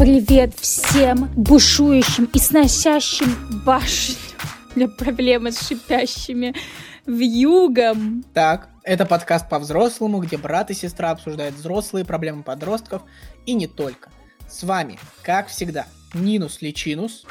Привет всем бушующим и сносящим башню для проблемы с шипящими в югом. Так, это подкаст по-взрослому, где брат и сестра обсуждают взрослые проблемы подростков и не только. С вами, как всегда, Нинус Личинус.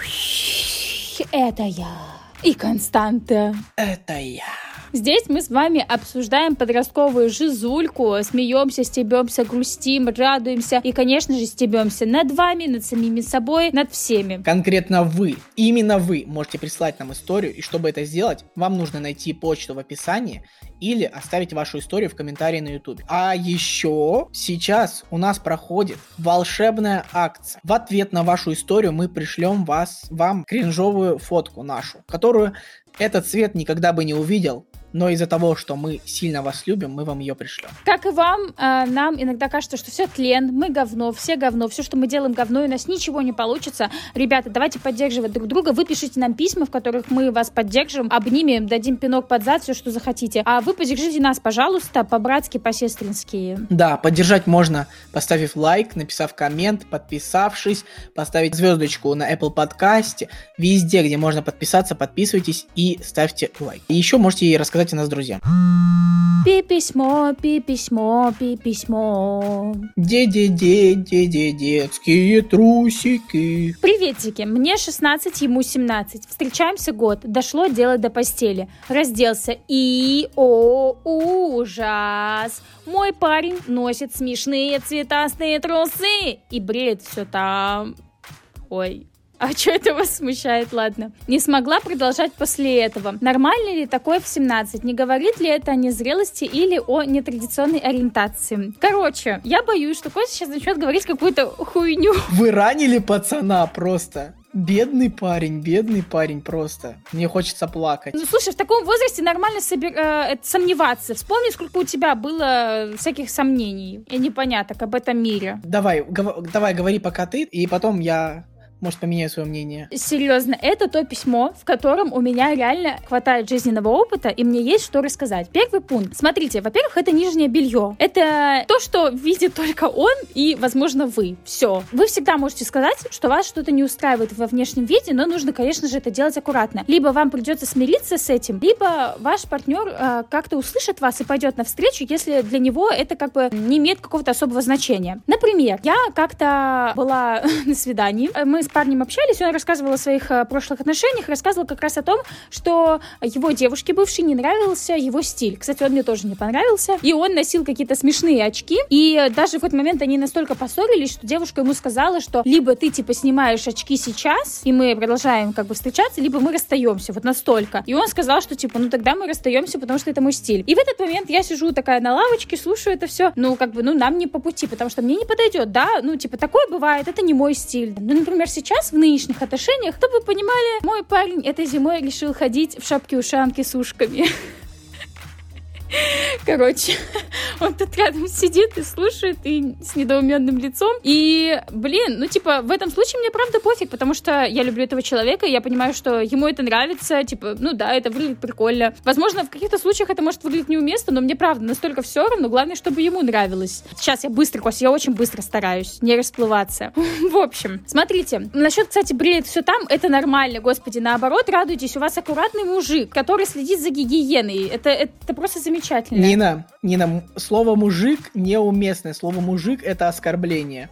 Это я. И Константа. Это я. Здесь мы с вами обсуждаем подростковую жизульку, смеемся, стебемся, грустим, радуемся и, конечно же, стебемся над вами, над самими собой, над всеми. Конкретно вы, именно вы можете прислать нам историю, и чтобы это сделать, вам нужно найти почту в описании или оставить вашу историю в комментарии на YouTube. А еще сейчас у нас проходит волшебная акция. В ответ на вашу историю мы пришлем вас, вам кринжовую фотку нашу, которую этот цвет никогда бы не увидел, но из-за того, что мы сильно вас любим, мы вам ее пришлем. Как и вам, э, нам иногда кажется, что все тлен, мы говно, все говно, все, что мы делаем говно, и у нас ничего не получится. Ребята, давайте поддерживать друг друга, вы пишите нам письма, в которых мы вас поддержим, обнимем, дадим пинок под зад, все, что захотите. А вы поддержите нас, пожалуйста, по-братски, по-сестрински. Да, поддержать можно, поставив лайк, написав коммент, подписавшись, поставить звездочку на Apple подкасте, везде, где можно подписаться, подписывайтесь и ставьте лайк. И еще можете ей рассказать рассказать о нас друзьям. Пи письмо, пи письмо, пи письмо. Де-де-де, де-де, детские трусики. Приветики, мне 16, ему 17. Встречаемся год, дошло дело до постели. Разделся и, о, ужас. Мой парень носит смешные цветастые трусы и бреет все там. Ой, а что это вас смущает, ладно? Не смогла продолжать после этого. Нормально ли такое в 17? Не говорит ли это о незрелости или о нетрадиционной ориентации? Короче, я боюсь, что Костя сейчас начнет говорить какую-то хуйню. Вы ранили пацана просто. Бедный парень, бедный парень просто. Мне хочется плакать. Ну, слушай, в таком возрасте нормально собер... э, сомневаться. Вспомни, сколько у тебя было всяких сомнений и непоняток об этом мире. Давай, гов... давай, говори пока ты, и потом я может, поменяю свое мнение. Серьезно, это то письмо, в котором у меня реально хватает жизненного опыта, и мне есть что рассказать. Первый пункт. Смотрите, во-первых, это нижнее белье. Это то, что видит только он и, возможно, вы. Все. Вы всегда можете сказать, что вас что-то не устраивает во внешнем виде, но нужно, конечно же, это делать аккуратно. Либо вам придется смириться с этим, либо ваш партнер э, как-то услышит вас и пойдет навстречу, если для него это как бы не имеет какого-то особого значения. Например, я как-то была на свидании, мы парнем общались, он рассказывал о своих э, прошлых отношениях, рассказывал как раз о том, что его девушке бывшей не нравился его стиль. Кстати, он мне тоже не понравился. И он носил какие-то смешные очки. И даже в этот момент они настолько поссорились, что девушка ему сказала, что либо ты, типа, снимаешь очки сейчас, и мы продолжаем, как бы, встречаться, либо мы расстаемся. Вот настолько. И он сказал, что, типа, ну тогда мы расстаемся, потому что это мой стиль. И в этот момент я сижу такая на лавочке, слушаю это все. Ну, как бы, ну, нам не по пути, потому что мне не подойдет, да? Ну, типа, такое бывает, это не мой стиль. Ну, например, сейчас в нынешних отношениях, чтобы вы понимали, мой парень этой зимой решил ходить в шапке-ушанке с ушками. Короче, он тут рядом сидит и слушает, и с недоуменным лицом. И, блин, ну, типа, в этом случае мне правда пофиг, потому что я люблю этого человека, и я понимаю, что ему это нравится, типа, ну да, это выглядит прикольно. Возможно, в каких-то случаях это может выглядеть неуместно, но мне правда настолько все равно, главное, чтобы ему нравилось. Сейчас я быстро, Кость, я очень быстро стараюсь не расплываться. В общем, смотрите, насчет, кстати, бреет все там, это нормально, господи, наоборот, радуйтесь, у вас аккуратный мужик, который следит за гигиеной. Это, это просто замечательно замечательно. Нина, Нина, слово мужик неуместное. Слово мужик это оскорбление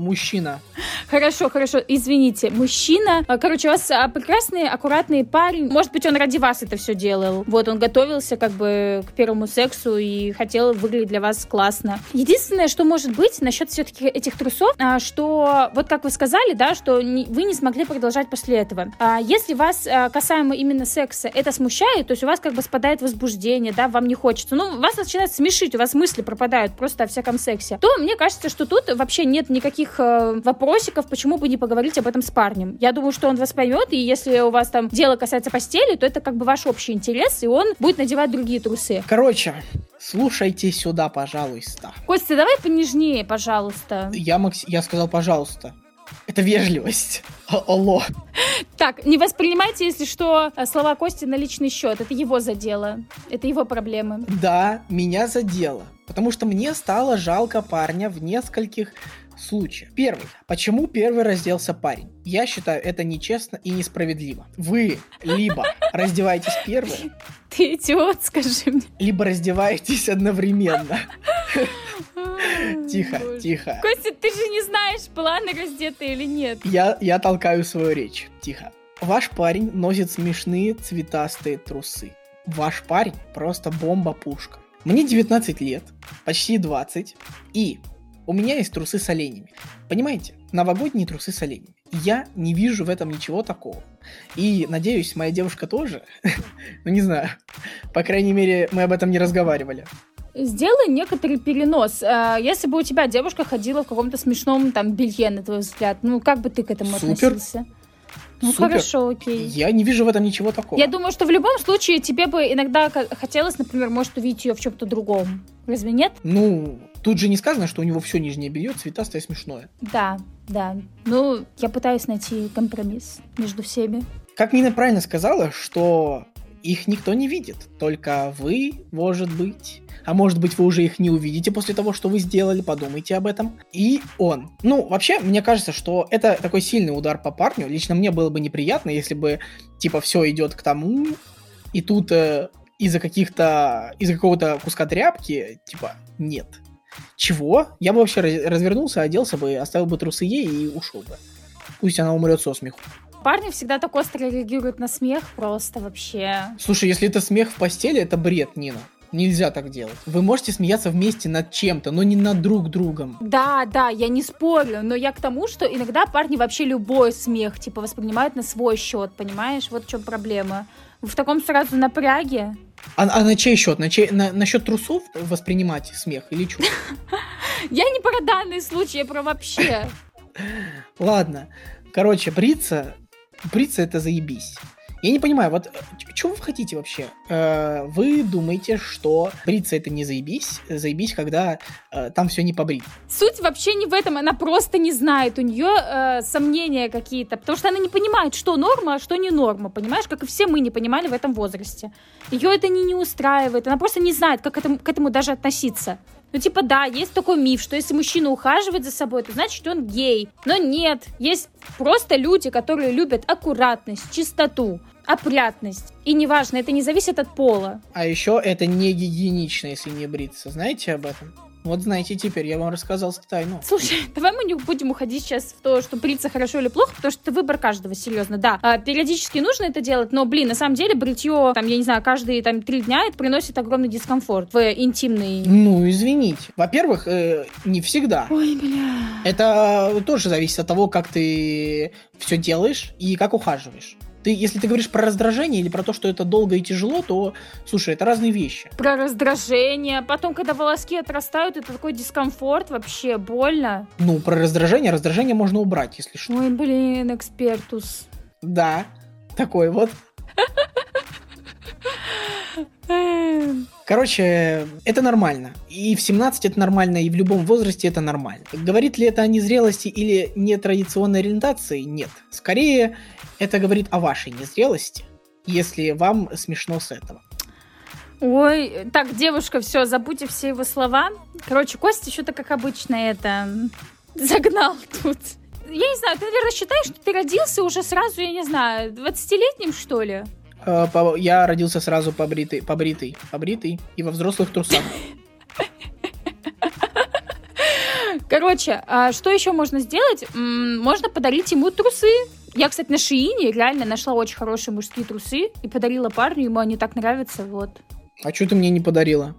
мужчина. Хорошо, хорошо, извините, мужчина. А, короче, у вас а, прекрасный, аккуратный парень. Может быть, он ради вас это все делал. Вот, он готовился как бы к первому сексу и хотел выглядеть для вас классно. Единственное, что может быть насчет все-таки этих трусов, а, что вот как вы сказали, да, что вы не смогли продолжать после этого. Если вас касаемо именно секса это смущает, то есть у вас как бы спадает возбуждение, да, вам не хочется, ну, вас начинает смешить, у вас мысли пропадают просто о всяком сексе, то мне кажется, что тут вообще нет никаких таких э, вопросиков, почему бы не поговорить об этом с парнем. Я думаю, что он вас поймет, и если у вас там дело касается постели, то это как бы ваш общий интерес, и он будет надевать другие трусы. Короче, слушайте сюда, пожалуйста. Костя, давай понежнее, пожалуйста. Я, Макс... я сказал, пожалуйста. Это вежливость. Алло. Так, не воспринимайте, если что, слова Кости на личный счет. Это его задело. Это его проблемы. Да, меня задело. Потому что мне стало жалко парня в нескольких случаях. Первый. Почему первый разделся парень? Я считаю, это нечестно и несправедливо. Вы либо раздеваетесь первым, Ты идиот, скажи мне. либо раздеваетесь одновременно. Тихо, Боже. тихо. Костя, ты же не знаешь, была она раздета или нет. Я, я толкаю свою речь. Тихо. Ваш парень носит смешные цветастые трусы. Ваш парень просто бомба-пушка. Мне 19 лет, почти 20, и у меня есть трусы с оленями. Понимаете? Новогодние трусы с оленями. Я не вижу в этом ничего такого. И надеюсь, моя девушка тоже. Ну, не знаю. По крайней мере, мы об этом не разговаривали. Сделай некоторый перенос. А, Если бы у тебя девушка ходила в каком-то смешном там белье, на твой взгляд, ну как бы ты к этому Супер. относился? Ну Супер. хорошо, окей. Я не вижу в этом ничего такого. Я думаю, что в любом случае тебе бы иногда хотелось, например, может увидеть ее в чем-то другом. Разве нет? Ну, тут же не сказано, что у него все нижнее белье цветастое смешное. Да, да. Ну, я пытаюсь найти компромисс между всеми. Как Нина правильно сказала, что их никто не видит, только вы, может быть. А может быть, вы уже их не увидите после того, что вы сделали, подумайте об этом. И он. Ну, вообще, мне кажется, что это такой сильный удар по парню. Лично мне было бы неприятно, если бы, типа, все идет к тому, и тут э, из-за каких-то, из-за какого-то куска тряпки, типа, нет. Чего? Я бы вообще раз- развернулся, оделся бы, оставил бы трусы ей и ушел бы. Пусть она умрет со смеху. Парни всегда так остро реагируют на смех, просто вообще. Слушай, если это смех в постели, это бред, Нина. Нельзя так делать. Вы можете смеяться вместе над чем-то, но не над друг другом. Да, да, я не спорю, но я к тому, что иногда парни вообще любой смех, типа, воспринимают на свой счет, понимаешь? Вот в чем проблема. В таком сразу напряге. А, а на чей счет? На, чей, на, насчет трусов воспринимать смех или что? Я не про данный случай, я про вообще. Ладно. Короче, бриться, бриться это заебись. Я не понимаю, вот что вы хотите вообще? Э, вы думаете, что бриться это не заебись? Заебись, когда э, там все не побрито. Суть вообще не в этом, она просто не знает, у нее э, сомнения какие-то, потому что она не понимает, что норма, а что не норма, понимаешь, как и все мы не понимали в этом возрасте. Ее это не, не устраивает, она просто не знает, как к этому, к этому даже относиться. Ну, типа, да, есть такой миф, что если мужчина ухаживает за собой, то значит он гей. Но нет, есть просто люди, которые любят аккуратность, чистоту, опрятность. И неважно, это не зависит от пола. А еще это не гигиенично, если не бриться. Знаете об этом? Вот знаете теперь, я вам рассказал тайну. Слушай, давай мы не будем уходить сейчас в то, что бриться хорошо или плохо, потому что это выбор каждого, серьезно, да. А, периодически нужно это делать, но, блин, на самом деле бритье, там, я не знаю, каждые там три дня это приносит огромный дискомфорт в интимный... Ну, извините. Во-первых, э, не всегда. Ой, бля. Это тоже зависит от того, как ты все делаешь и как ухаживаешь. Ты, если ты говоришь про раздражение или про то, что это долго и тяжело, то, слушай, это разные вещи. Про раздражение. Потом, когда волоски отрастают, это такой дискомфорт, вообще больно. Ну, про раздражение, раздражение можно убрать, если что. Ой, блин, экспертус. Да, такой вот. Короче, это нормально. И в 17 это нормально, и в любом возрасте это нормально. Говорит ли это о незрелости или нетрадиционной ориентации? Нет. Скорее, это говорит о вашей незрелости, если вам смешно с этого. Ой, так, девушка, все, забудьте все его слова. Короче, Костя что-то, как обычно, это загнал тут. Я не знаю, ты, наверное, считаешь, что ты родился уже сразу, я не знаю, 20-летним, что ли? Э, Я родился сразу побритый, побритый, побритый и во взрослых трусах. Короче, а что еще можно сделать? Можно подарить ему трусы. Я, кстати, на Шиине реально нашла очень хорошие мужские трусы и подарила парню, ему они так нравятся, вот. А что ты мне не подарила?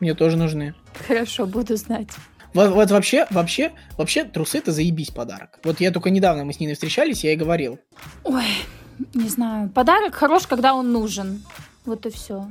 Мне тоже нужны. Хорошо, буду знать. Вот, вот вообще, вообще, вообще трусы это заебись подарок. Вот я только недавно мы с ней встречались, я ей говорил. Ой, не знаю. Подарок хорош, когда он нужен. Вот и все.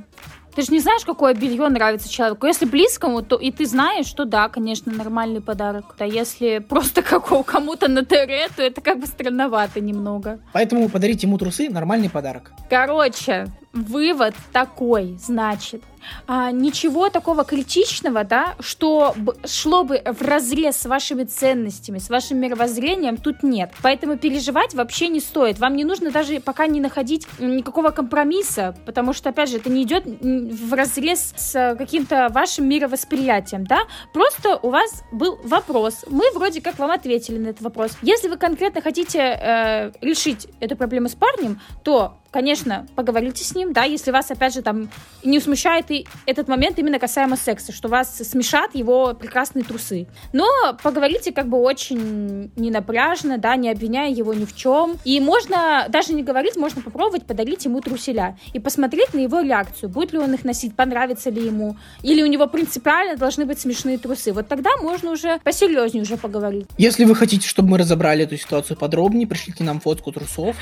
Ты же не знаешь, какое белье нравится человеку. Если близкому, то и ты знаешь, что да, конечно, нормальный подарок. А если просто какого кому-то на ТР, то это как бы странновато немного. Поэтому подарить ему трусы нормальный подарок. Короче, вывод такой, значит, а, ничего такого критичного, да, что шло бы в разрез с вашими ценностями, с вашим мировоззрением, тут нет. Поэтому переживать вообще не стоит. Вам не нужно даже пока не находить никакого компромисса, потому что, опять же, это не идет в разрез с каким-то вашим мировосприятием, да. Просто у вас был вопрос. Мы вроде как вам ответили на этот вопрос. Если вы конкретно хотите э, решить эту проблему с парнем, то конечно, поговорите с ним, да, если вас, опять же, там не смущает и этот момент именно касаемо секса, что вас смешат его прекрасные трусы. Но поговорите как бы очень ненапряжно, да, не обвиняя его ни в чем. И можно даже не говорить, можно попробовать подарить ему труселя и посмотреть на его реакцию, будет ли он их носить, понравится ли ему, или у него принципиально должны быть смешные трусы. Вот тогда можно уже посерьезнее уже поговорить. Если вы хотите, чтобы мы разобрали эту ситуацию подробнее, пришлите нам фотку трусов.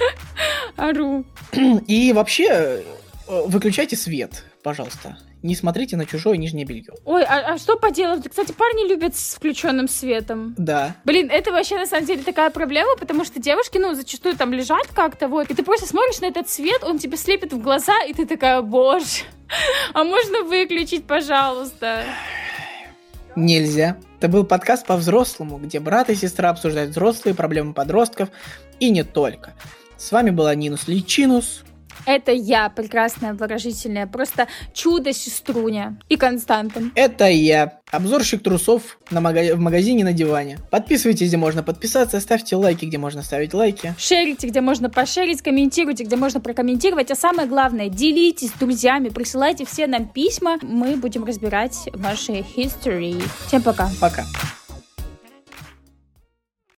Ару. И вообще, э, выключайте свет, пожалуйста. Не смотрите на чужое нижнее белье. Ой, а, а что поделать? Кстати, парни любят с включенным светом. Да. Блин, это вообще на самом деле такая проблема, потому что девушки, ну, зачастую там лежат как-то, вот, и ты просто смотришь на этот свет, он тебе слепит в глаза, и ты такая, боже, а можно выключить, пожалуйста? Нельзя. Это был подкаст по-взрослому, где брат и сестра обсуждают взрослые проблемы подростков и не только. С вами была Нинус Личинус. Это я, прекрасная, выражительная, просто чудо-сеструня и Константин. Это я, обзорщик трусов на мага- в магазине на диване. Подписывайтесь, где можно подписаться, ставьте лайки, где можно ставить лайки. Шерите, где можно пошерить, комментируйте, где можно прокомментировать, а самое главное, делитесь с друзьями, присылайте все нам письма, мы будем разбирать ваши history. Всем пока. Пока.